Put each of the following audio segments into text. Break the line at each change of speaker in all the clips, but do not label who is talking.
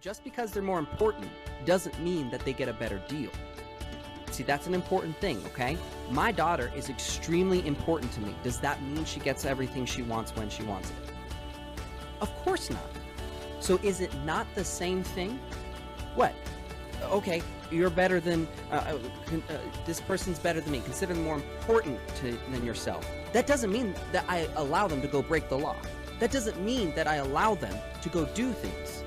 just because they're more important doesn't mean that they get a better deal. See, that's an important thing, okay? My daughter is extremely important to me. Does that mean she gets everything she wants when she wants it? Of course not. So is it not the same thing? What? Okay, you're better than uh, uh, uh, this person's better than me. Consider them more important to, than yourself. That doesn't mean that I allow them to go break the law. That doesn't mean that I allow them to go do things.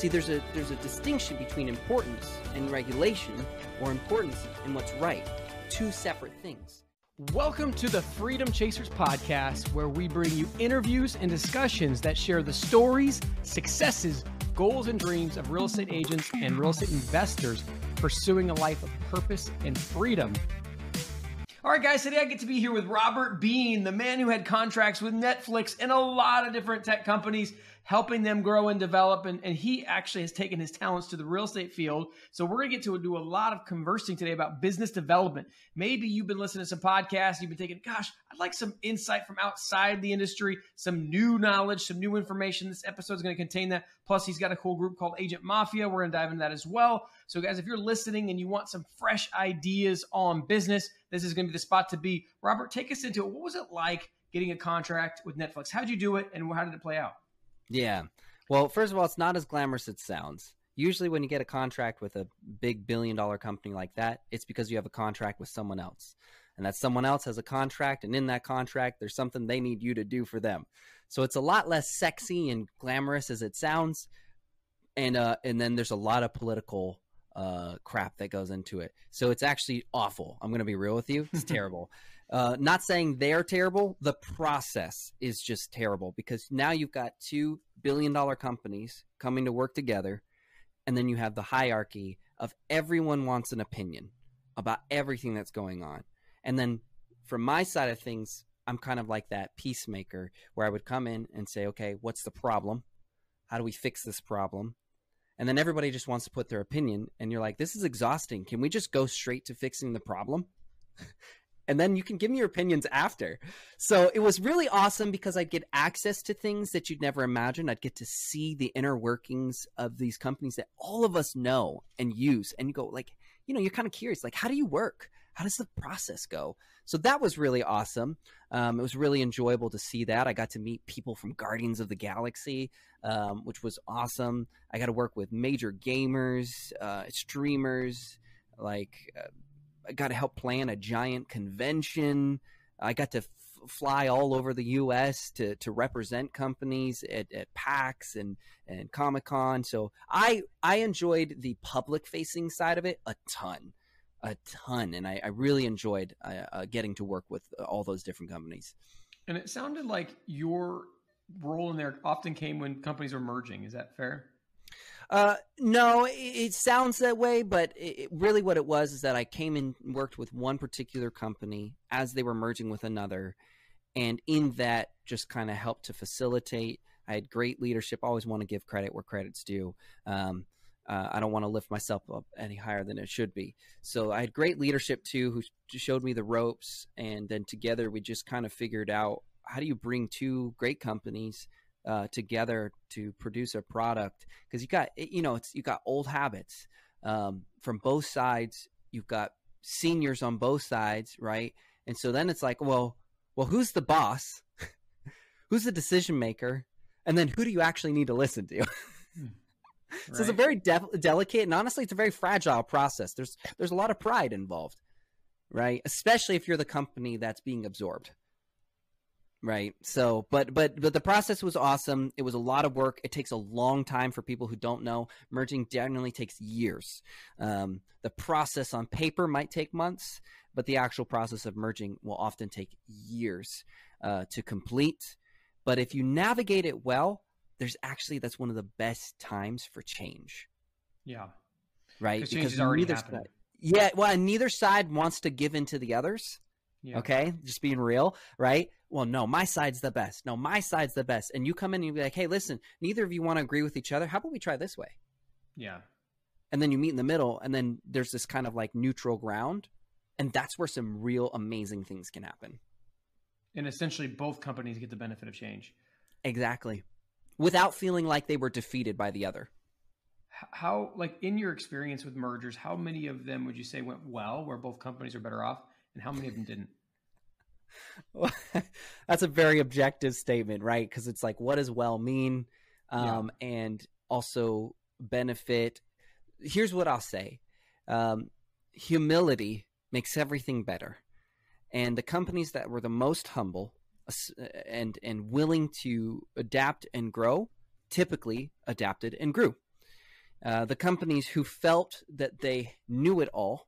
See, there's a there's a distinction between importance and regulation, or importance and what's right. Two separate things.
Welcome to the Freedom Chasers podcast, where we bring you interviews and discussions that share the stories, successes, goals, and dreams of real estate agents and real estate investors pursuing a life of purpose and freedom. All right, guys, today I get to be here with Robert Bean, the man who had contracts with Netflix and a lot of different tech companies helping them grow and develop. And, and he actually has taken his talents to the real estate field. So we're going to get to do a lot of conversing today about business development. Maybe you've been listening to some podcasts, you've been thinking, gosh, I'd like some insight from outside the industry, some new knowledge, some new information. This episode is going to contain that. Plus, he's got a cool group called Agent Mafia. We're going to dive into that as well. So, guys, if you're listening and you want some fresh ideas on business, this is going to be the spot to be. Robert, take us into it. What was it like getting a contract with Netflix? How'd you do it and how did it play out?
Yeah. Well, first of all, it's not as glamorous as it sounds. Usually, when you get a contract with a big billion dollar company like that, it's because you have a contract with someone else. And that someone else has a contract, and in that contract, there's something they need you to do for them. So it's a lot less sexy and glamorous as it sounds. And uh, and then there's a lot of political uh, crap that goes into it. So it's actually awful. I'm going to be real with you. It's terrible. Uh, not saying they're terrible. The process is just terrible because now you've got two billion dollar companies coming to work together, and then you have the hierarchy of everyone wants an opinion about everything that's going on. And then from my side of things, I'm kind of like that peacemaker where I would come in and say, okay, what's the problem? How do we fix this problem? And then everybody just wants to put their opinion, and you're like, this is exhausting. Can we just go straight to fixing the problem? and then you can give me your opinions after. So it was really awesome because I'd get access to things that you'd never imagine. I'd get to see the inner workings of these companies that all of us know and use. And go, like, you know, you're kind of curious, like, how do you work? How does the process go? So that was really awesome. Um, it was really enjoyable to see that. I got to meet people from Guardians of the Galaxy, um, which was awesome. I got to work with major gamers, uh, streamers, like. Uh, I got to help plan a giant convention. I got to f- fly all over the U.S. to to represent companies at, at PAX and and Comic Con. So I I enjoyed the public facing side of it a ton, a ton, and I, I really enjoyed uh, uh, getting to work with all those different companies.
And it sounded like your role in there often came when companies were merging. Is that fair?
Uh, no, it, it, sounds that way, but it, really what it was is that I came and worked with one particular company as they were merging with another, and in that just kind of helped to facilitate. I had great leadership. Always want to give credit where credit's due. Um, uh, I don't want to lift myself up any higher than it should be. So I had great leadership too, who showed me the ropes, and then together we just kind of figured out how do you bring two great companies uh, together to produce a product because you got you know it's you got old habits um, from both sides. You've got seniors on both sides right? And so then it's like well well who's the boss? Who's the decision maker? And then who do you actually need to listen to? Hmm. so it's a very de- delicate and honestly it's a very fragile process. There's there's a lot of pride involved right? Especially if you're the company that's being absorbed Right. So, but but but the process was awesome. It was a lot of work. It takes a long time for people who don't know. Merging generally takes years. Um, the process on paper might take months, but the actual process of merging will often take years uh, to complete. But if you navigate it well, there's actually that's one of the best times for change.
Yeah.
Right.
Because already neither.
Side, yeah. Well, neither side wants to give in to the others. Yeah. Okay, just being real, right? Well, no, my side's the best. No, my side's the best. And you come in and you be like, hey, listen, neither of you want to agree with each other. How about we try this way?
Yeah.
And then you meet in the middle, and then there's this kind of like neutral ground. And that's where some real amazing things can happen.
And essentially, both companies get the benefit of change.
Exactly. Without feeling like they were defeated by the other.
how like in your experience with mergers, how many of them would you say went well, where both companies are better off, and how many of them didn't?
Well, that's a very objective statement, right? Because it's like, what does well mean? Um, yeah. And also benefit. Here's what I'll say um, humility makes everything better. And the companies that were the most humble uh, and, and willing to adapt and grow typically adapted and grew. Uh, the companies who felt that they knew it all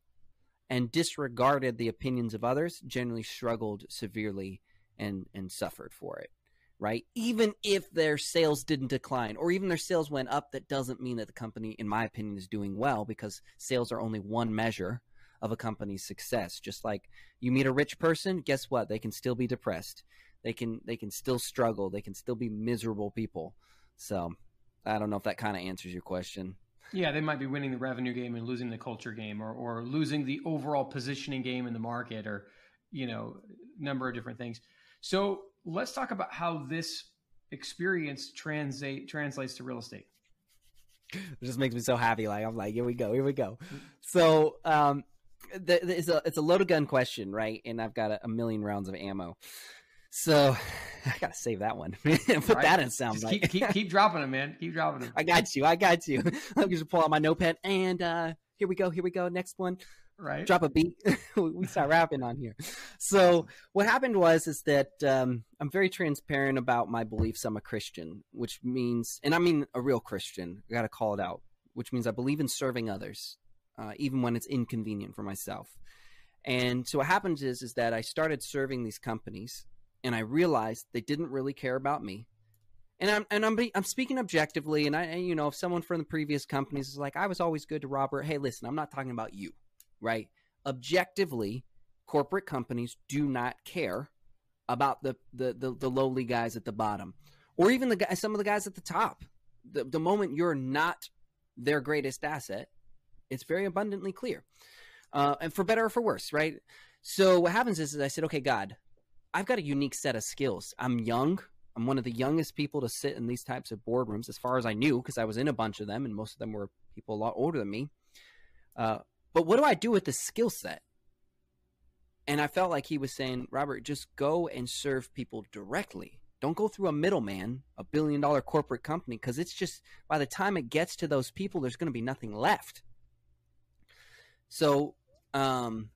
and disregarded the opinions of others generally struggled severely and, and suffered for it right? Even if their sales didn't decline or even their sales went up, that doesn't mean that the company, in my opinion, is doing well because sales are only one measure of a company's success. Just like you meet a rich person, guess what? They can still be depressed. They can they can still struggle. They can still be miserable people. So I don't know if that kind of answers your question.
Yeah, they might be winning the revenue game and losing the culture game or, or losing the overall positioning game in the market or, you know, number of different things. So let's talk about how this experience translate translates to real estate.
It just makes me so happy. Like I'm like, here we go, here we go. So um, the, the, it's a it's a loaded gun question, right? And I've got a, a million rounds of ammo. So I gotta save that one. Put right. that in sound.
Just keep, keep, keep dropping them, man. Keep dropping them.
I got you. I got you. I'm just gonna pull out my notepad and uh, here we go. Here we go. Next one
right
drop a beat we start rapping on here so what happened was is that um, i'm very transparent about my beliefs i'm a christian which means and i mean a real christian i gotta call it out which means i believe in serving others uh, even when it's inconvenient for myself and so what happens is is that i started serving these companies and i realized they didn't really care about me and I'm and I'm I'm speaking objectively, and I you know if someone from the previous companies is like I was always good to Robert, hey listen, I'm not talking about you right? Objectively, corporate companies do not care about the, the, the, the lowly guys at the bottom or even the guys, some of the guys at the top. The, the moment you're not their greatest asset, it's very abundantly clear. Uh, and for better or for worse, right? So what happens is, is I said, okay, God, I've got a unique set of skills. I'm young. I'm one of the youngest people to sit in these types of boardrooms, as far as I knew, because I was in a bunch of them, and most of them were people a lot older than me. Uh, but what do I do with the skill set? And I felt like he was saying, Robert, just go and serve people directly. Don't go through a middleman, a billion dollar corporate company, because it's just by the time it gets to those people, there's going to be nothing left. So, um,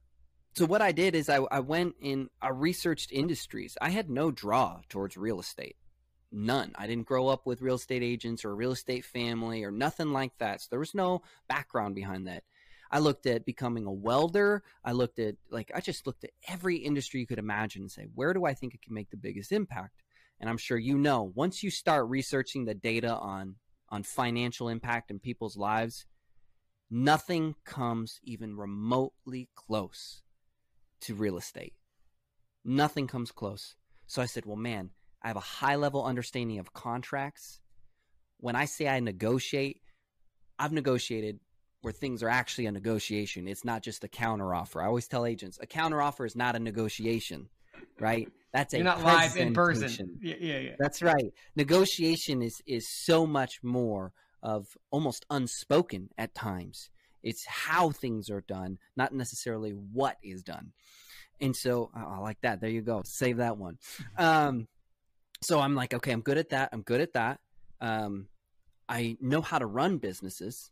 so what I did is I, I went in, I researched industries. I had no draw towards real estate, none. I didn't grow up with real estate agents or a real estate family or nothing like that. So there was no background behind that. I looked at becoming a welder. I looked at like I just looked at every industry you could imagine and say, where do I think it can make the biggest impact? And I'm sure you know, once you start researching the data on on financial impact in people's lives, nothing comes even remotely close to real estate. Nothing comes close. So I said, well, man, I have a high level understanding of contracts. When I say I negotiate, I've negotiated where things are actually a negotiation. It's not just a counteroffer. I always tell agents a counteroffer is not a negotiation, right? That's a
You're not live in person. Yeah, yeah, yeah.
That's right. Negotiation is is so much more of almost unspoken at times. It's how things are done, not necessarily what is done. And so oh, I like that. There you go. Save that one. Um, so I'm like, okay, I'm good at that. I'm good at that. Um, I know how to run businesses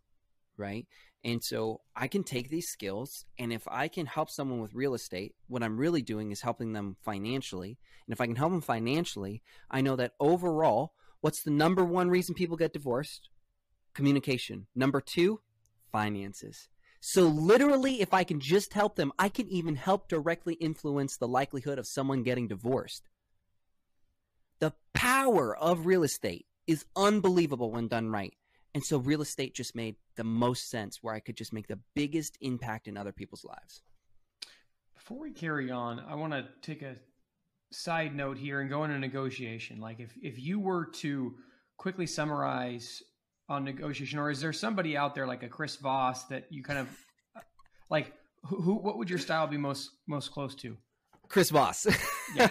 right? And so I can take these skills, and if I can help someone with real estate, what I'm really doing is helping them financially. And if I can help them financially, I know that overall, what's the number one reason people get divorced? Communication. Number two, finances. So, literally, if I can just help them, I can even help directly influence the likelihood of someone getting divorced. The power of real estate is unbelievable when done right. And so real estate just made the most sense where I could just make the biggest impact in other people's lives.
Before we carry on, I want to take a side note here and go into negotiation. Like if if you were to quickly summarize on negotiation, or is there somebody out there like a Chris Voss that you kind of like who, who what would your style be most most close to?
Chris Voss. yeah.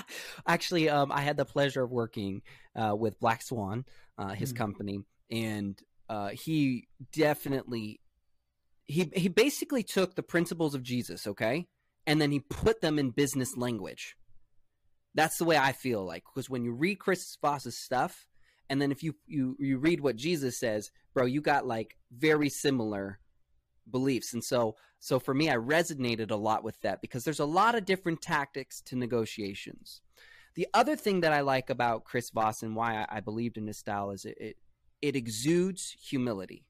Actually, um, I had the pleasure of working uh, with Black Swan, uh, his mm-hmm. company, and uh, he definitely he he basically took the principles of Jesus, okay, and then he put them in business language. That's the way I feel like because when you read Chris Voss's stuff, and then if you you you read what Jesus says, bro, you got like very similar beliefs, and so so for me, I resonated a lot with that because there's a lot of different tactics to negotiations. The other thing that I like about Chris Voss and why I, I believed in his style is it, it it exudes humility.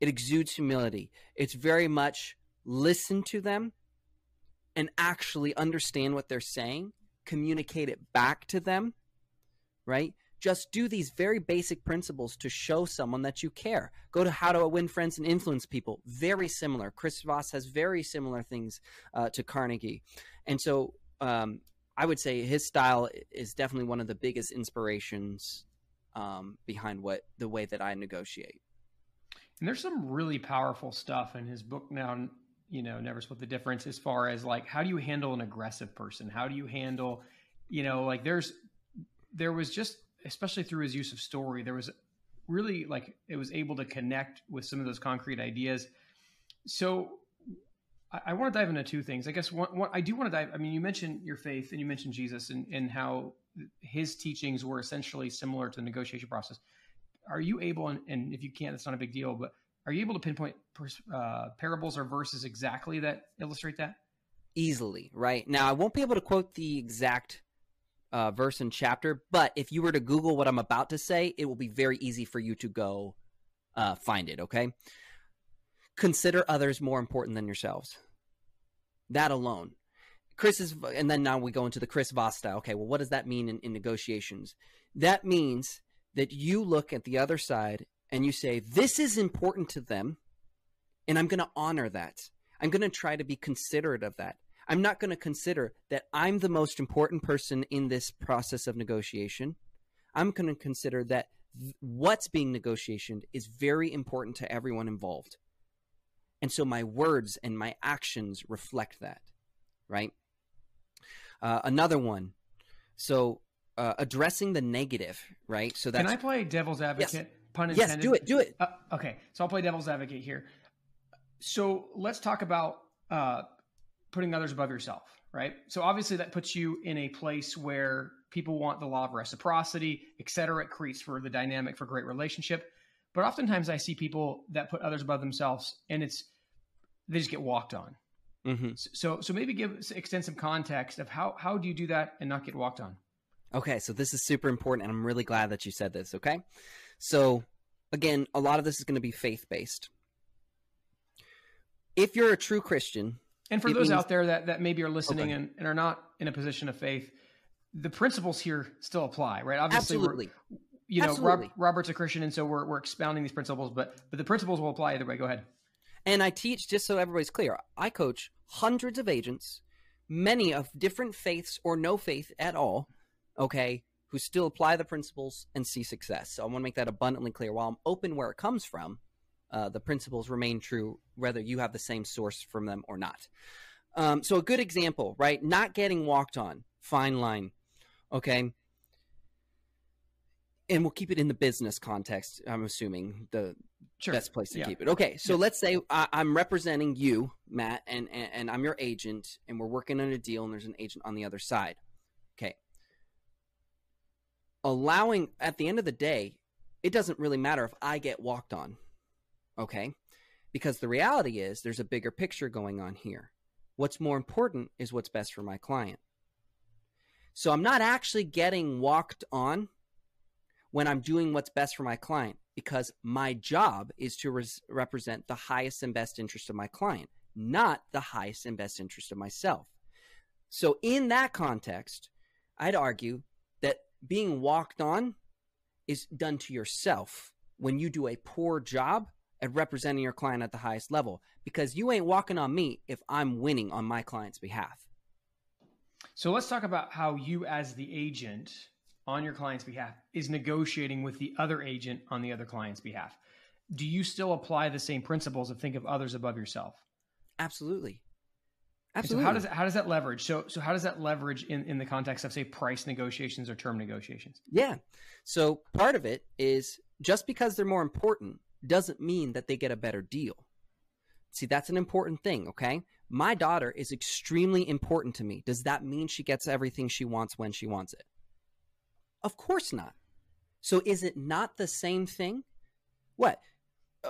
It exudes humility. It's very much listen to them and actually understand what they're saying, communicate it back to them, right? Just do these very basic principles to show someone that you care. Go to How to Win Friends and Influence People. Very similar. Chris Voss has very similar things uh, to Carnegie. And so um, I would say his style is definitely one of the biggest inspirations um, behind what the way that I negotiate.
And there's some really powerful stuff in his book now. You know, never split the difference as far as like how do you handle an aggressive person? How do you handle, you know, like there's there was just especially through his use of story, there was really like it was able to connect with some of those concrete ideas. So I, I want to dive into two things. I guess one, I do want to dive. I mean, you mentioned your faith and you mentioned Jesus and, and how his teachings were essentially similar to the negotiation process. Are you able, and, and if you can't, that's not a big deal, but are you able to pinpoint uh, parables or verses exactly that illustrate that?
Easily, right? Now, I won't be able to quote the exact uh, verse and chapter, but if you were to Google what I'm about to say, it will be very easy for you to go uh, find it, okay? Consider others more important than yourselves. That alone. Chris is, and then now we go into the Chris style. Okay, well, what does that mean in, in negotiations? That means that you look at the other side and you say, this is important to them, and I'm going to honor that. I'm going to try to be considerate of that. I'm not going to consider that I'm the most important person in this process of negotiation. I'm going to consider that th- what's being negotiated is very important to everyone involved. And so my words and my actions reflect that, right? Uh, another one. So uh, addressing the negative, right? So that's.
Can I play devil's advocate?
Yes.
Pun intended.
Yes, do it. Do it.
Uh, okay, so I'll play devil's advocate here. So let's talk about uh, putting others above yourself, right? So obviously that puts you in a place where people want the law of reciprocity, et cetera. It creates for the dynamic for great relationship. But oftentimes I see people that put others above themselves, and it's they just get walked on. Mm-hmm. So, so maybe give extend some context of how how do you do that and not get walked on?
Okay, so this is super important, and I'm really glad that you said this. Okay, so again, a lot of this is going to be faith based. If you're a true Christian,
and for those means... out there that that maybe are listening okay. and, and are not in a position of faith, the principles here still apply, right?
Obviously, Absolutely.
you know, Rob, Robert's a Christian, and so we're we're expounding these principles, but but the principles will apply either way. Go ahead.
And I teach, just so everybody's clear, I coach hundreds of agents, many of different faiths or no faith at all, okay, who still apply the principles and see success. So I want to make that abundantly clear. While I'm open where it comes from, uh, the principles remain true whether you have the same source from them or not. Um, so a good example, right? Not getting walked on, fine line, okay and we'll keep it in the business context. I'm assuming the sure. best place to yeah. keep it. Okay, so yeah. let's say I, am representing you, Matt, and, and and I'm your agent, and we're working on a deal, and there's an agent on the other side. Okay, allowing at the end of the day, it doesn't really matter if I get walked on. Okay, because the reality is there's a bigger picture going on here. What's more important is what's best for my client. So I'm not actually getting walked on when I'm doing what's best for my client because my job is to res- represent the highest and best interest of my client, not the highest and best interest of myself. So, in that context, I'd argue that being walked on is done to yourself when you do a poor job at representing your client at the highest level because you ain't walking on me if I'm winning on my client's behalf.
So, let's talk about how you, as the agent, on your client's behalf is negotiating with the other agent on the other client's behalf. Do you still apply the same principles of think of others above yourself?
Absolutely.
Absolutely. So how does how does that leverage? So so how does that leverage in, in the context of say price negotiations or term negotiations?
Yeah. So part of it is just because they're more important doesn't mean that they get a better deal. See, that's an important thing, okay? My daughter is extremely important to me. Does that mean she gets everything she wants when she wants it? Of course not. So is it not the same thing? What?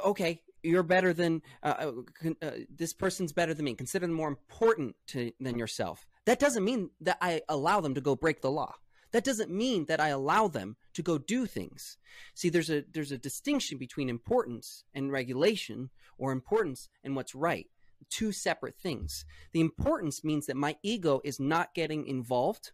Okay, you're better than uh, uh, uh, this person's better than me. Consider them more important to, than yourself. That doesn't mean that I allow them to go break the law. That doesn't mean that I allow them to go do things. See, there's a there's a distinction between importance and regulation, or importance and what's right. Two separate things. The importance means that my ego is not getting involved,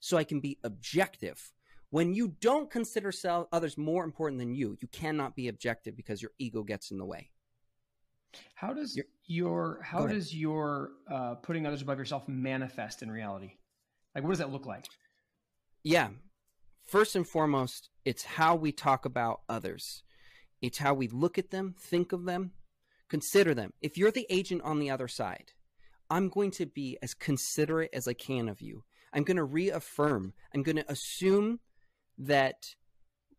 so I can be objective. When you don't consider others more important than you, you cannot be objective because your ego gets in the way.
How does You're, your how does your uh, putting others above yourself manifest in reality? Like, what does that look like?
Yeah, first and foremost, it's how we talk about others. It's how we look at them, think of them, consider them. If you're the agent on the other side, I'm going to be as considerate as I can of you. I'm going to reaffirm. I'm going to assume that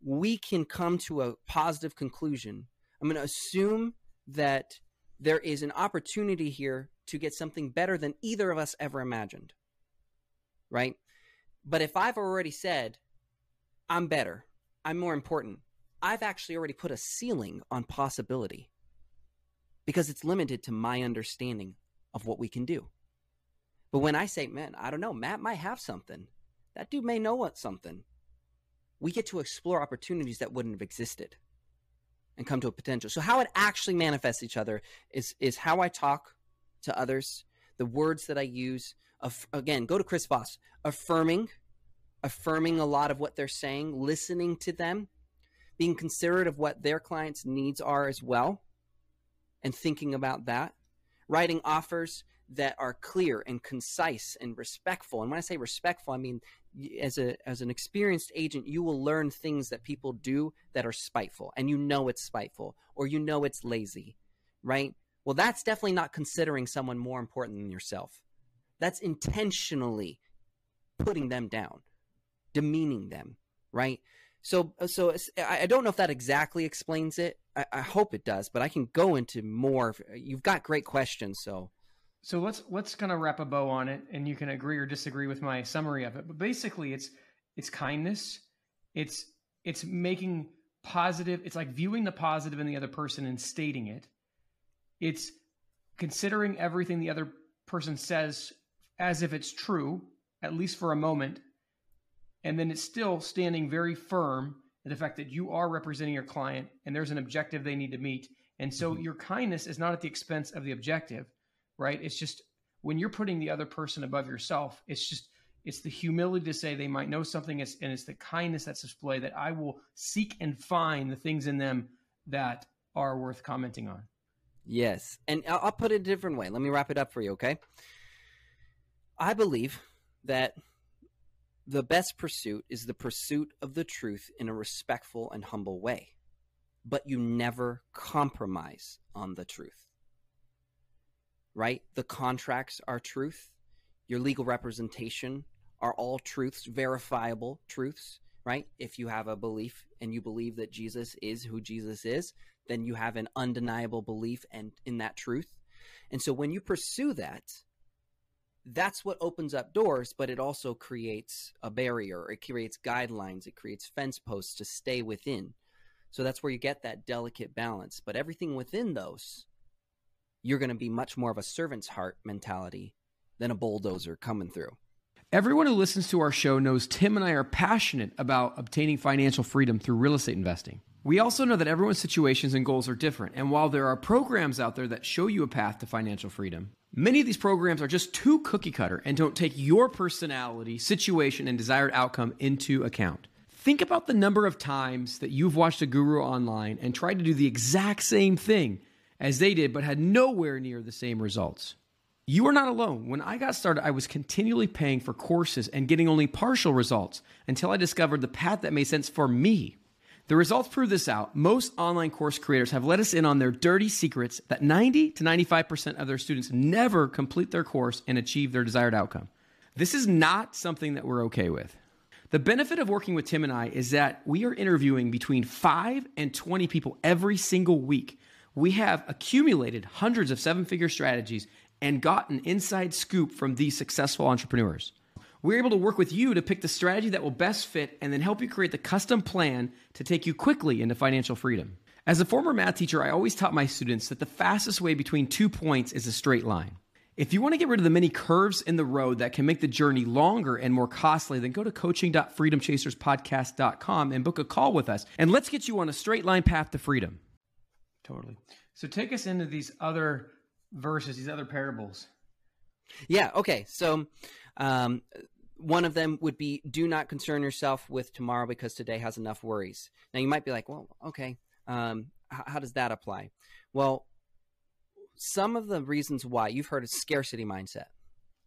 we can come to a positive conclusion. I'm going to assume that there is an opportunity here to get something better than either of us ever imagined. Right? But if I've already said, I'm better, I'm more important, I've actually already put a ceiling on possibility because it's limited to my understanding of what we can do. But when I say, man, I don't know, Matt might have something. That dude may know what something we get to explore opportunities that wouldn't have existed and come to a potential. So how it actually manifests each other is is how I talk to others, the words that I use. Of, again, go to Chris Voss, affirming, affirming a lot of what they're saying, listening to them, being considerate of what their clients' needs are as well, and thinking about that. Writing offers that are clear and concise and respectful. And when I say respectful, I mean as a as an experienced agent, you will learn things that people do that are spiteful, and you know it's spiteful, or you know it's lazy, right? Well, that's definitely not considering someone more important than yourself. That's intentionally putting them down, demeaning them, right? So, so I don't know if that exactly explains it. I, I hope it does, but I can go into more. You've got great questions, so
so let's let's kind of wrap a bow on it, and you can agree or disagree with my summary of it. But basically, it's it's kindness, it's it's making positive. It's like viewing the positive in the other person and stating it. It's considering everything the other person says as if it's true, at least for a moment, and then it's still standing very firm in the fact that you are representing your client and there's an objective they need to meet. And so mm-hmm. your kindness is not at the expense of the objective right? It's just when you're putting the other person above yourself, it's just it's the humility to say they might know something, and it's the kindness that's displayed that I will seek and find the things in them that are worth commenting on.
Yes, and I'll put it a different way. Let me wrap it up for you, okay? I believe that the best pursuit is the pursuit of the truth in a respectful and humble way, but you never compromise on the truth right? The contracts are truth. Your legal representation are all truths, verifiable truths, right? If you have a belief and you believe that Jesus is who Jesus is, then you have an undeniable belief and in that truth. And so when you pursue that, that's what opens up doors, but it also creates a barrier. It creates guidelines. It creates fence posts to stay within. So that's where you get that delicate balance. But everything within those you're going to be much more of a servant's heart mentality than a bulldozer coming through.
Everyone who listens to our show knows Tim and I are passionate about obtaining financial freedom through real estate investing. We also know that everyone's situations and goals are different, and while there are programs out there that show you a path to financial freedom, many of these programs are just too cookie cutter and don't take your personality, situation, and desired outcome into account. Think about the number of times that you've watched a guru online and tried to do the exact same thing as they did, but had nowhere near the same results. You are not alone. When I got started, I was continually paying for courses and getting only partial results until I discovered the path that made sense for me. The results prove this out. Most online course creators have let us in on their dirty secrets that 90 to 95% of their students never complete their course and achieve their desired outcome. This is not something that we're okay with. The benefit of working with Tim and I is that we are interviewing between 5 and 20 people every single week. We have accumulated hundreds of seven figure strategies and gotten inside scoop from these successful entrepreneurs. We're able to work with you to pick the strategy that will best fit and then help you create the custom plan to take you quickly into financial freedom. As a former math teacher, I always taught my students that the fastest way between two points is a straight line. If you want to get rid of the many curves in the road that can make the journey longer and more costly, then go to coaching.freedomchaserspodcast.com and book a call with us. And let's get you on a straight line path to freedom. Totally. So take us into these other verses, these other parables.
Yeah. Okay. So, um, one of them would be do not concern yourself with tomorrow because today has enough worries. Now, you might be like, well, okay. Um, h- how does that apply? Well, some of the reasons why you've heard of scarcity mindset.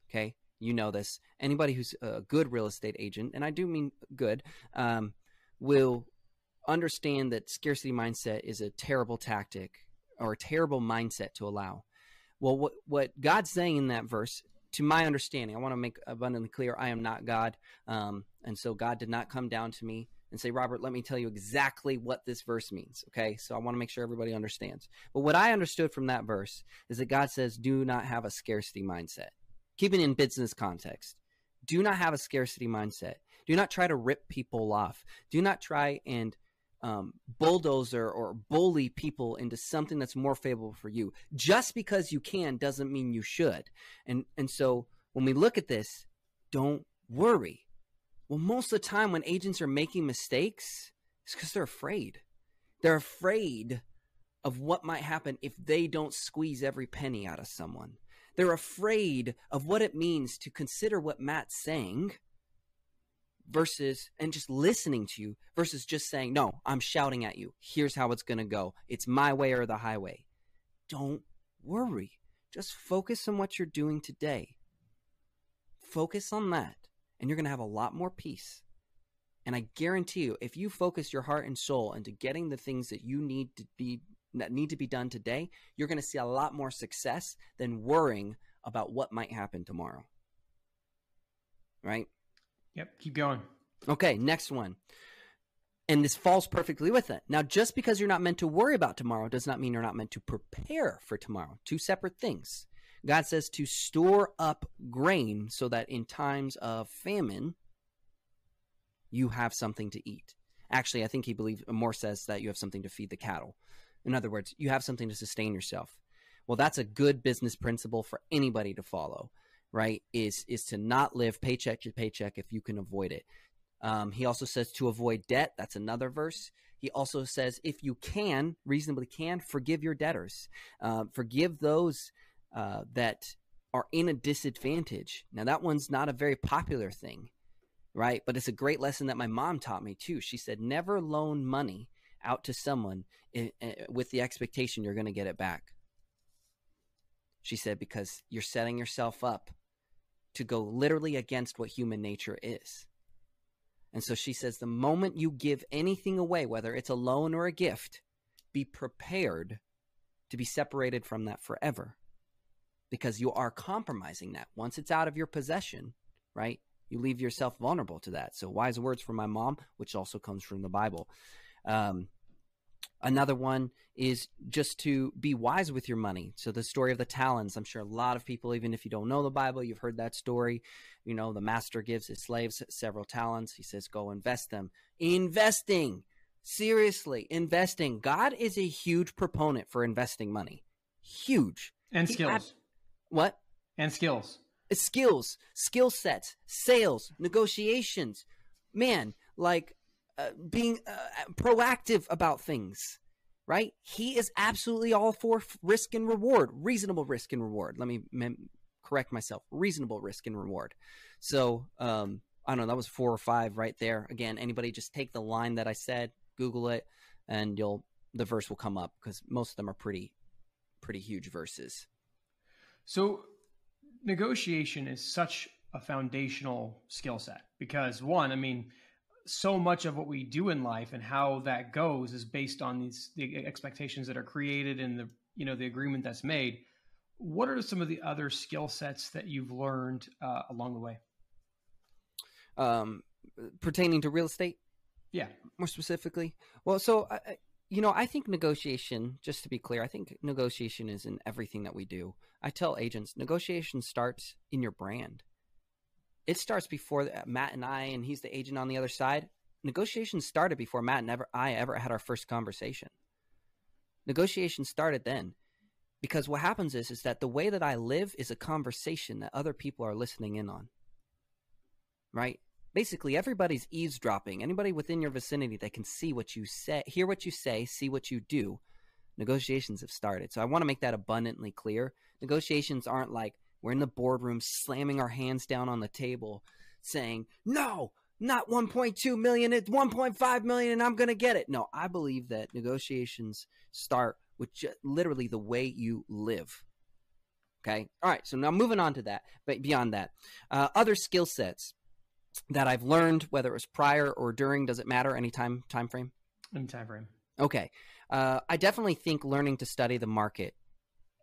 Okay. You know this. Anybody who's a good real estate agent, and I do mean good, um, will understand that scarcity mindset is a terrible tactic or a terrible mindset to allow. Well, what, what God's saying in that verse, to my understanding, I want to make abundantly clear I am not God. Um, and so God did not come down to me and say, Robert, let me tell you exactly what this verse means. Okay. So I want to make sure everybody understands. But what I understood from that verse is that God says, do not have a scarcity mindset. Keeping in business context, do not have a scarcity mindset. Do not try to rip people off. Do not try and um, bulldozer or bully people into something that's more favorable for you. Just because you can doesn't mean you should. And and so when we look at this, don't worry. Well, most of the time when agents are making mistakes, it's because they're afraid. They're afraid of what might happen if they don't squeeze every penny out of someone. They're afraid of what it means to consider what Matt's saying versus and just listening to you versus just saying, No, I'm shouting at you. Here's how it's going to go. It's my way or the highway. Don't worry. Just focus on what you're doing today. Focus on that, and you're going to have a lot more peace. And I guarantee you, if you focus your heart and soul into getting the things that you need to be that need to be done today, you're going to see a lot more success than worrying about what might happen tomorrow. Right?
Yep, keep going.
Okay, next one. And this falls perfectly with it. Now, just because you're not meant to worry about tomorrow does not mean you're not meant to prepare for tomorrow. Two separate things. God says to store up grain so that in times of famine, you have something to eat. Actually, I think he believes more says that you have something to feed the cattle. In other words, you have something to sustain yourself. Well, that's a good business principle for anybody to follow right is is to not live paycheck to paycheck if you can avoid it. Um, he also says to avoid debt that's another verse. He also says if you can reasonably can forgive your debtors. Uh, forgive those uh, that are in a disadvantage. Now that one's not a very popular thing right? But it's a great lesson that my mom taught me too. She said never loan money out to someone in, in, with the expectation you're going to get it back. She said because you're setting yourself up to go literally against what human nature is. And so she says the moment you give anything away, whether it's a loan or a gift, be prepared to be separated from that forever because you are compromising that. Once it's out of your possession, right? You leave yourself vulnerable to that. So, wise words from my mom, which also comes from the Bible. Um, Another one is just to be wise with your money. So the story of the talents, I'm sure a lot of people, even if you don't know the Bible, you've heard that story. You know, the master gives his slaves several talents. He says, go invest them. Investing. Seriously, investing. God is a huge proponent for investing money. Huge.
And skills. Ab-
what?
And skills.
Skills, skill sets, sales, negotiations. Man, like uh, being uh, proactive about things, right? He is absolutely all for risk and reward, reasonable risk and reward. Let me correct myself, reasonable risk and reward. So, um, I don't know, that was four or five right there. Again, anybody just take the line that I said, Google it, and you'll the verse will come up because most of them are pretty pretty huge verses.
So negotiation is such a foundational skill set because one, I mean, so much of what we do in life and how that goes is based on these the expectations that are created and the you know the agreement that's made what are some of the other skill sets that you've learned uh, along the way
um, pertaining to real estate.
Yeah.
More specifically, well, so uh, you know, I think negotiation. Just to be clear, I think negotiation is in everything that we do. I tell agents, negotiation starts in your brand. It starts before Matt and I, and he's the agent on the other side. Negotiations started before Matt and ever, I ever had our first conversation. Negotiation started then because what happens is is that the way that I live is a conversation that other people are listening in on. Right? Basically, everybody's eavesdropping. Anybody within your vicinity that can see what you say, hear what you say, see what you do. Negotiations have started. So I want to make that abundantly clear. Negotiations aren't like we're in the boardroom slamming our hands down on the table saying, "No, not 1.2 million, it's 1.5 million and I'm going to get it." No, I believe that negotiations start with just literally the way you live. Okay. All right. So now moving on to that, but beyond that, uh, other skill sets that I've learned, whether it was prior or during, does it matter? Any time time frame?
Any time frame.
Okay. Uh, I definitely think learning to study the market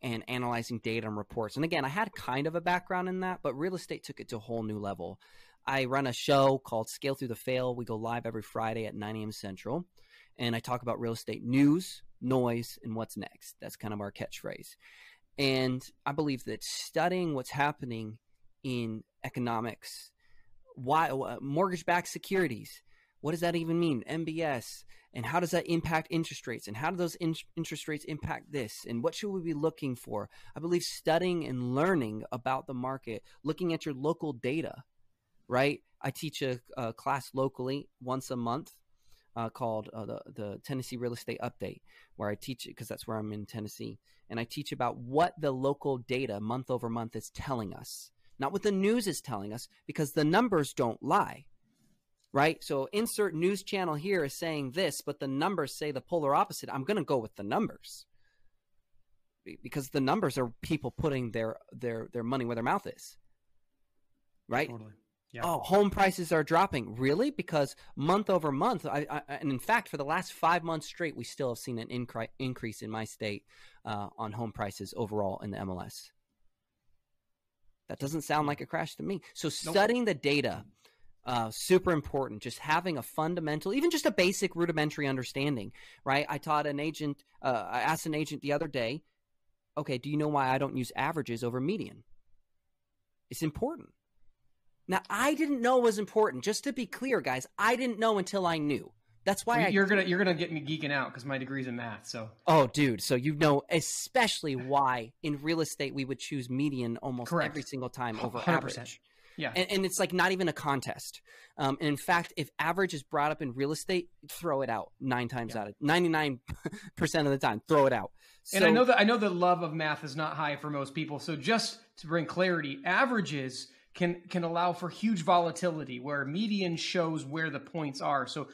and analyzing data and reports. And again, I had kind of a background in that, but real estate took it to a whole new level. I run a show called Scale Through the Fail. We go live every Friday at 9 a.m. Central, and I talk about real estate news, noise, and what's next. That's kind of our catchphrase. And I believe that studying what's happening in economics, why mortgage-backed securities, what does that even mean? MBS, and how does that impact interest rates? And how do those in- interest rates impact this? And what should we be looking for? I believe studying and learning about the market, looking at your local data, right? I teach a, a class locally once a month uh, called uh, the the Tennessee Real Estate Update, where I teach it because that's where I'm in Tennessee, and I teach about what the local data month over month is telling us, not what the news is telling us, because the numbers don't lie, right? So insert news channel here is saying this, but the numbers say the polar opposite. I'm going to go with the numbers because the numbers are people putting their their their money where their mouth is, right?
Totally.
Yeah. Oh, home prices are dropping. Really? Because month over month, I, I, and in fact, for the last five months straight, we still have seen an incre- increase in my state uh, on home prices overall in the MLS. That doesn't sound like a crash to me. So studying nope. the data, uh, super important. Just having a fundamental, even just a basic rudimentary understanding, right? I taught an agent, uh, I asked an agent the other day, okay, do you know why I don't use averages over median? It's important now, I didn't know it was important. Just to be clear, guys, I didn't know until I knew. That's why
you're I, gonna you're gonna get me geeking out because my degree's in math. So
oh, dude, so you know especially why in real estate we would choose median almost Correct. every single time over 100%. average.
Yeah,
and, and, it's like not even a contest. Um, and in fact, if average is brought up in real estate, throw it out nine times yeah. out of ninety nine percent of the time. Throw it out.
So, and I know that I know the love of math is not high for most people. So just to bring clarity, averages can can allow for huge volatility where median shows where the points are. So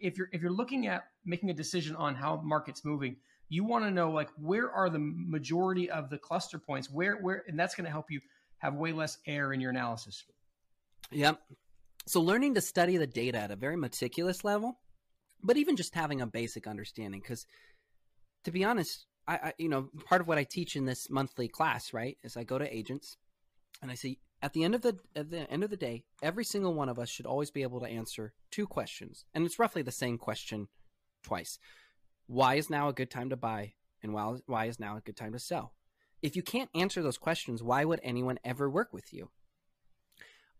if you're if you're looking at making a decision on how market's moving, you want to know like where are the majority of the cluster points, where where and that's going to help you have way less error in your analysis.
Yep. So learning to study the data at a very meticulous level, but even just having a basic understanding cuz to be honest, I, I you know, part of what I teach in this monthly class, right, is I go to agents and I say at the end of the at the end of the day, every single one of us should always be able to answer two questions, and it's roughly the same question twice. Why is now a good time to buy, and why why is now a good time to sell? If you can't answer those questions, why would anyone ever work with you?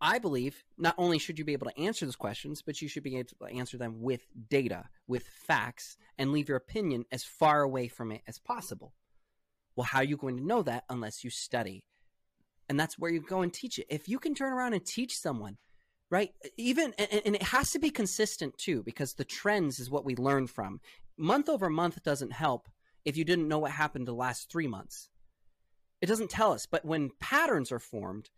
I believe not only should you be able to answer those questions, but you should be able to answer them with data, with facts, and leave your opinion as far away from it as possible. Well, how are you going to know that unless you study? and that's where you go and teach it. If you can turn around and teach someone, right? Even and, it has to be consistent too, because the trends is what we learn from. Month over month doesn't help if you didn't know what happened the last three months. It doesn't tell us, but when patterns are formed,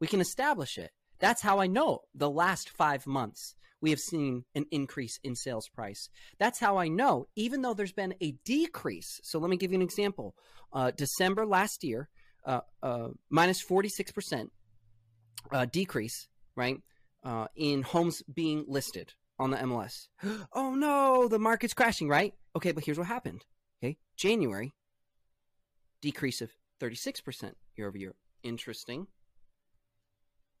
we can establish it. That's how I know the last five months we have seen an increase in sales price. That's how I know, even though there's been a decrease. So let me give you an example. Uh, December last year, uh, uh, minus 46% uh, decrease, right, uh, in homes being listed on the MLS. oh no, the market's crashing, right? Okay, but here's what happened. Okay, January, decrease of 36% year over year. Interesting.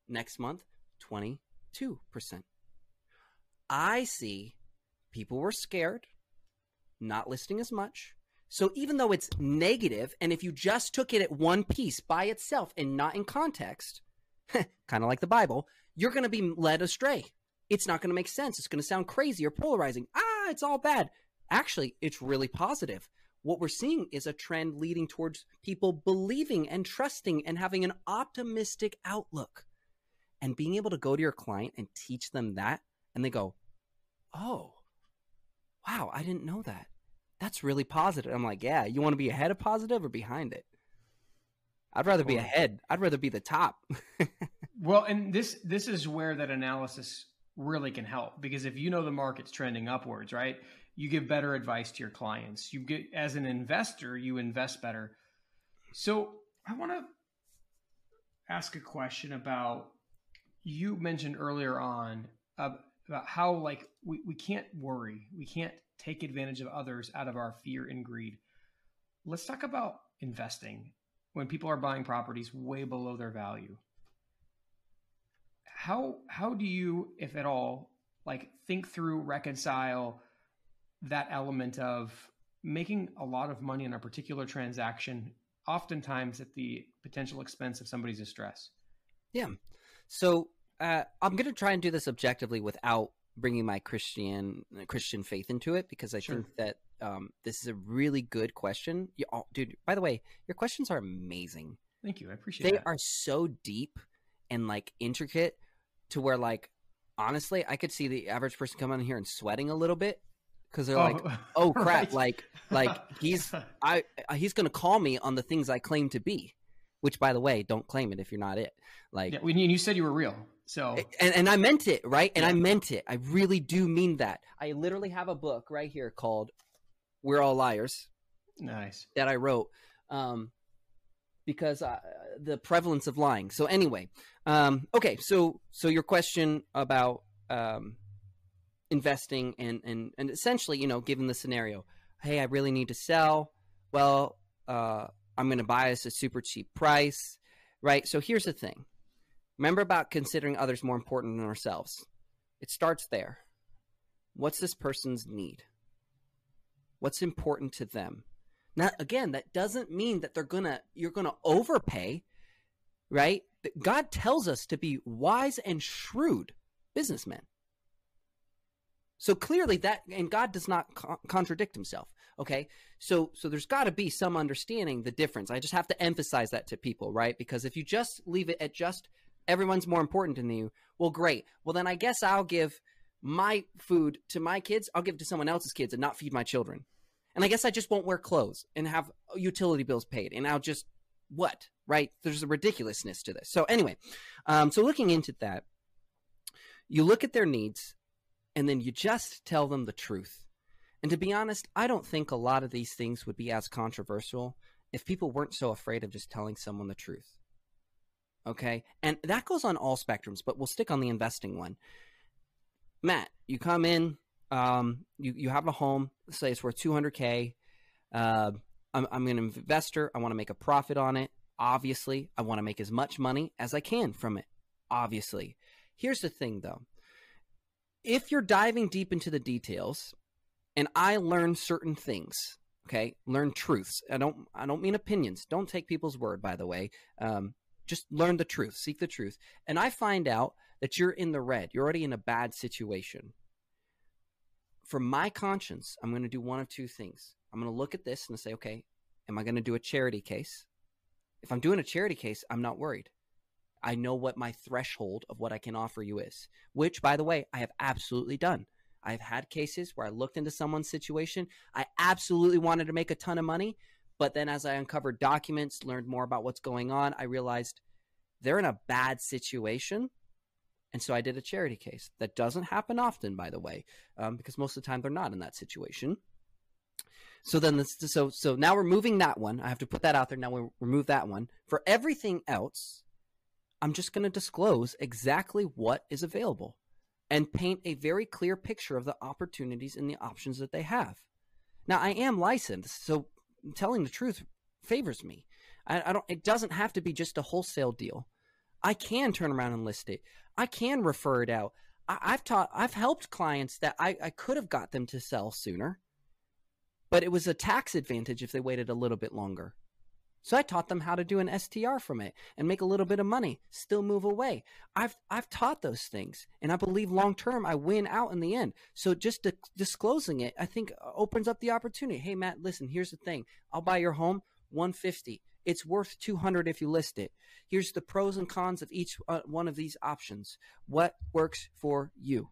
Next month, 22%. I see people were scared, not listing as much. So even though it's negative, and if you just took it at one piece by itself and not in context, kind of like the Bible, you're going to be led astray. It's not going to make sense. It's going to sound crazy or polarizing. Ah, it's all bad. Actually, it's really positive. What we're seeing is a trend leading towards people believing and trusting and having an optimistic outlook. And being able to go to your client and teach them that, and they go, Oh, wow, I didn't know that. That's really positive. I'm like, Yeah, you want to be ahead of positive or behind it? I'd rather be ahead. I'd rather be the top.
well, and this this is where that analysis really can help because if you know the market's trending upwards, right? You give better advice to your clients. You get as an investor, you invest better. So, I want to ask a question about you mentioned earlier on uh, about how like we, we can't worry. We can't take advantage of others out of our fear and greed. Let's talk about investing when people are buying properties way below their value how how do you if at all like think through reconcile that element of making a lot of money in a particular transaction oftentimes at the potential expense of somebody's distress
yeah so uh, i'm going to try and do this objectively without bringing my christian christian faith into it because i sure. think that um, this is a really good question you, oh, dude by the way your questions are amazing
thank you i appreciate it.
they
that.
are so deep and like intricate to where like honestly, I could see the average person come on here and sweating a little bit because they're oh, like, "Oh crap!" Right. Like, like he's I he's gonna call me on the things I claim to be. Which, by the way, don't claim it if you're not it. Like,
yeah, when you, you said you were real, so
and and I meant it, right? And yeah. I meant it. I really do mean that. I literally have a book right here called "We're All Liars."
Nice
that I wrote. Um, because uh, the prevalence of lying. So anyway, um, okay, so so your question about um, investing and and and essentially, you know, given the scenario, hey, I really need to sell. Well, uh, I'm going to buy this at a super cheap price, right? So here's the thing. Remember about considering others more important than ourselves. It starts there. What's this person's need? What's important to them? Now, again, that doesn't mean that they're gonna you're gonna overpay, right? God tells us to be wise and shrewd businessmen. So clearly that, and God does not co- contradict himself. Okay. So, so there's got to be some understanding the difference. I just have to emphasize that to people, right? Because if you just leave it at just everyone's more important than you, well, great. Well, then I guess I'll give my food to my kids. I'll give it to someone else's kids and not feed my children. And I guess I just won't wear clothes and have utility bills paid. And I'll just, what? Right? There's a ridiculousness to this. So, anyway, um, so looking into that, you look at their needs and then you just tell them the truth. And to be honest, I don't think a lot of these things would be as controversial if people weren't so afraid of just telling someone the truth. Okay? And that goes on all spectrums, but we'll stick on the investing one. Matt, you come in, um, you you have a home. say it's worth 200k. Uh, I'm I'm an investor. I want to make a profit on it. Obviously, I want to make as much money as I can from it. Obviously, here's the thing though. If you're diving deep into the details, and I learn certain things, okay, learn truths. I don't I don't mean opinions. Don't take people's word, by the way. Um, just learn the truth, seek the truth. And I find out that you're in the red. You're already in a bad situation for my conscience, I'm going to do one of two things. I'm going to look at this and say, okay, am I going to do a charity case? If I'm doing a charity case, I'm not worried. I know what my threshold of what I can offer you is, which, by the way, I have absolutely done. I've had cases where I looked into someone's situation. I absolutely wanted to make a ton of money. But then as I uncovered documents, learned more about what's going on, I realized they're in a bad situation and so I did a charity case. That doesn't happen often, by the way, um, because most of the time they're not in that situation. So then, this, so so now we're moving that one. I have to put that out there. Now we remove that one. For everything else, I'm just going to disclose exactly what is available and paint a very clear picture of the opportunities and the options that they have. Now I am licensed, so telling the truth favors me. I, I don't. It doesn't have to be just a wholesale deal. I can turn around and list it. I can refer it out. I, have taught, I've helped clients that I, I could have got them to sell sooner, but it was a tax advantage if they waited a little bit longer. So I taught them how to do an STR from it and make a little bit of money, still move away. I've I've taught those things, and I believe long term I win out in the end. So just disclosing it, I think uh, opens up the opportunity. Hey Matt, listen, here's the thing. I'll buy your home 150. It's worth 200 if you list it. Here's the pros and cons of each uh, one of these options. What works for you?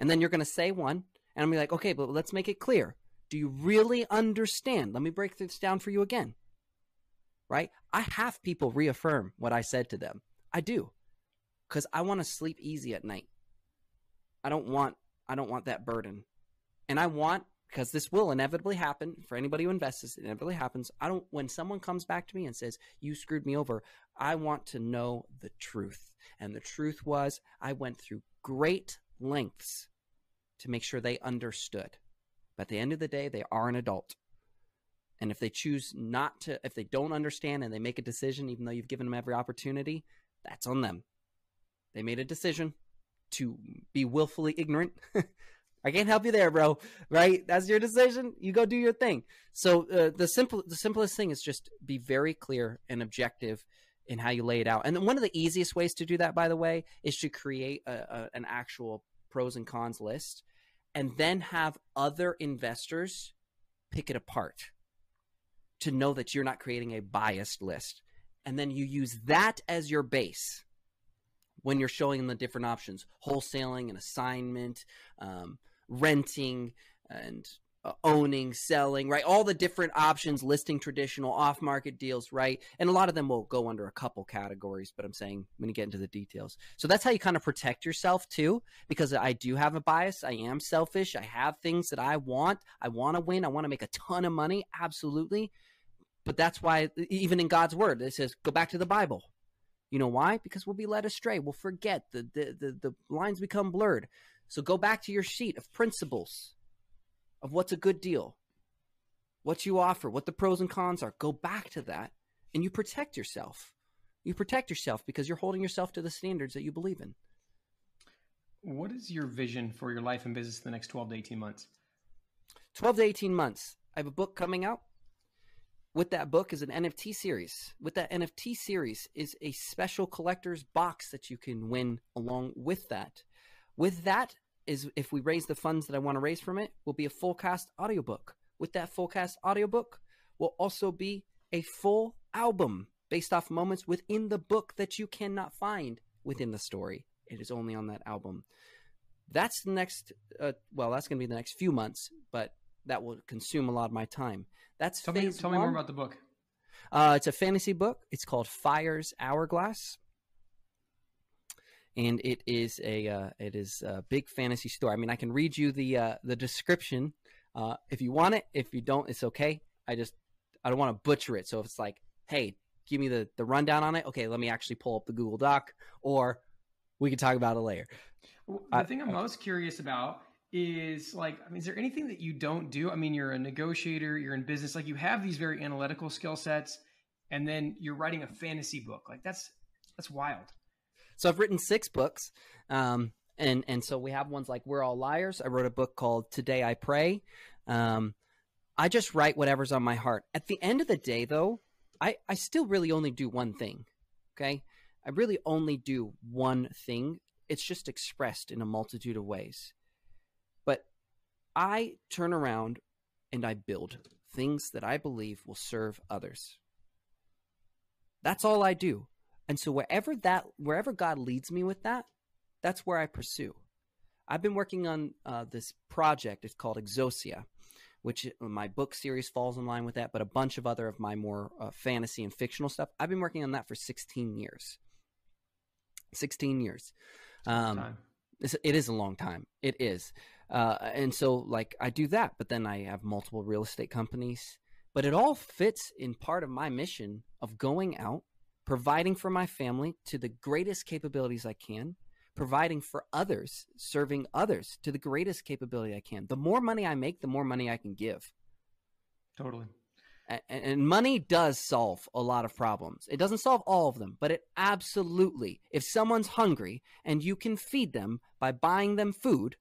And then you're going to say one, and I'm be like, okay, but let's make it clear. Do you really understand? Let me break this down for you again. Right? I have people reaffirm what I said to them. I do. Cuz I want to sleep easy at night. I don't want I don't want that burden. And I want because this will inevitably happen for anybody who invests it inevitably happens i don't when someone comes back to me and says you screwed me over i want to know the truth and the truth was i went through great lengths to make sure they understood but at the end of the day they are an adult and if they choose not to if they don't understand and they make a decision even though you've given them every opportunity that's on them they made a decision to be willfully ignorant I can't help you there, bro. Right? That's your decision. You go do your thing. So uh, the simple, the simplest thing is just be very clear and objective in how you lay it out. And one of the easiest ways to do that, by the way, is to create a, a, an actual pros and cons list, and then have other investors pick it apart to know that you're not creating a biased list. And then you use that as your base when you're showing them the different options wholesaling and assignment um, renting and uh, owning, selling, right? All the different options, listing traditional off market deals, right? And a lot of them will go under a couple categories, but I'm saying when you get into the details. So that's how you kind of protect yourself too, because I do have a bias. I am selfish. I have things that I want. I want to win. I want to make a ton of money. Absolutely. But that's why, even in God's word, it says, go back to the Bible. You know why? Because we'll be led astray. We'll forget. The, the, the, the lines become blurred. So go back to your sheet of principles of what's a good deal, what you offer, what the pros and cons are. Go back to that and you protect yourself. You protect yourself because you're holding yourself to the standards that you believe in.
What is your vision for your life and business in the next 12 to 18 months?
12 to 18 months. I have a book coming out. With that book is an NFT series. With that NFT series is a special collector's box that you can win along with that. With that is if we raise the funds that I want to raise from it, will be a full cast audiobook. With that full cast audiobook will also be a full album based off moments within the book that you cannot find within the story. It is only on that album. That's the next, uh, well, that's going to be the next few months, but that will consume a lot of my time. That's
tell me, tell me more about the book.
Uh, it's a fantasy book. It's called Fire's Hourglass and it is a uh, it is a big fantasy story. I mean, I can read you the uh, the description uh, if you want it. If you don't, it's okay. I just I don't want to butcher it. So if it's like, hey, give me the the rundown on it. Okay, let me actually pull up the Google Doc, or we can talk about it later.
Well, the thing I'm most curious about is like, I mean, is there anything that you don't do? I mean, you're a negotiator, you're in business, like you have these very analytical skill sets, and then you're writing a fantasy book. Like that's that's wild.
So I've written six books. Um, and, and so we have ones like We're All Liars. I wrote a book called Today I Pray. Um, I just write whatever's on my heart. At the end of the day, though, I, I still really only do one thing. Okay. I really only do one thing. It's just expressed in a multitude of ways. But I turn around and I build things that I believe will serve others. That's all I do. And so wherever that wherever God leads me with that, that's where I pursue. I've been working on uh, this project. It's called Exosia, which uh, my book series falls in line with that, but a bunch of other of my more uh, fantasy and fictional stuff. I've been working on that for 16 years. 16 years. Um, it is a long time. It is. Uh, and so, like, I do that, but then I have multiple real estate companies. But it all fits in part of my mission of going out providing for my family to the greatest capabilities I can, providing for others, serving others to the greatest capability I can. The more money I make, the more money I can give.
Totally.
and money does solve a lot of problems. It doesn't solve all of them, but it absolutely, if someone's hungry and you can feed them by buying them food,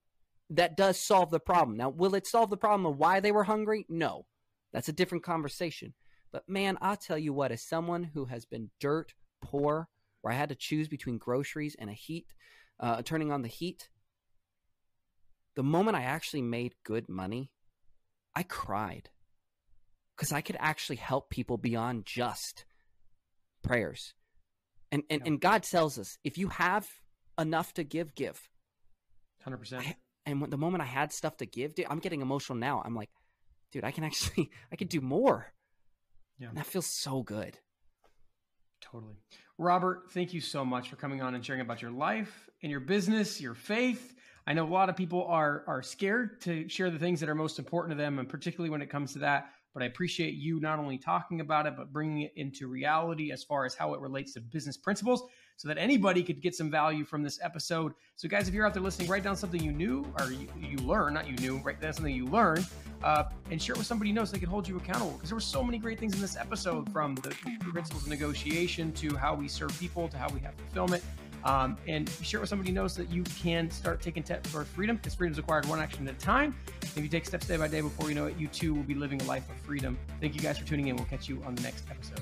that does solve the problem. Now, will it solve the problem of why they were hungry? No. That's a different conversation. But man, I'll tell you what, as someone who has been dirt poor, where I had to choose between groceries and a heat, uh, turning on the heat, the moment I actually made good money, I cried because I could actually help people beyond just prayers. And and, and God tells us if you have enough to give, give.
Hundred percent.
And when, the moment I had stuff to give, dude, I'm getting emotional now. I'm like, dude, I can actually, I could do more. Yeah, and that feels so good.
Totally, Robert. Thank you so much for coming on and sharing about your life and your business, your faith. I know a lot of people are are scared to share the things that are most important to them, and particularly when it comes to that. But I appreciate you not only talking about it, but bringing it into reality as far as how it relates to business principles so that anybody could get some value from this episode. So, guys, if you're out there listening, write down something you knew or you, you learn, not you knew, write down something you learned uh, and share it with somebody you know so they can hold you accountable. Because there were so many great things in this episode from the principles of negotiation to how we serve people to how we have fulfillment. Um, and share it with somebody knows that you can start taking steps towards freedom because freedom is acquired one action at a time. If you take steps day by day before you know it, you too will be living a life of freedom. Thank you guys for tuning in. We'll catch you on the next episode.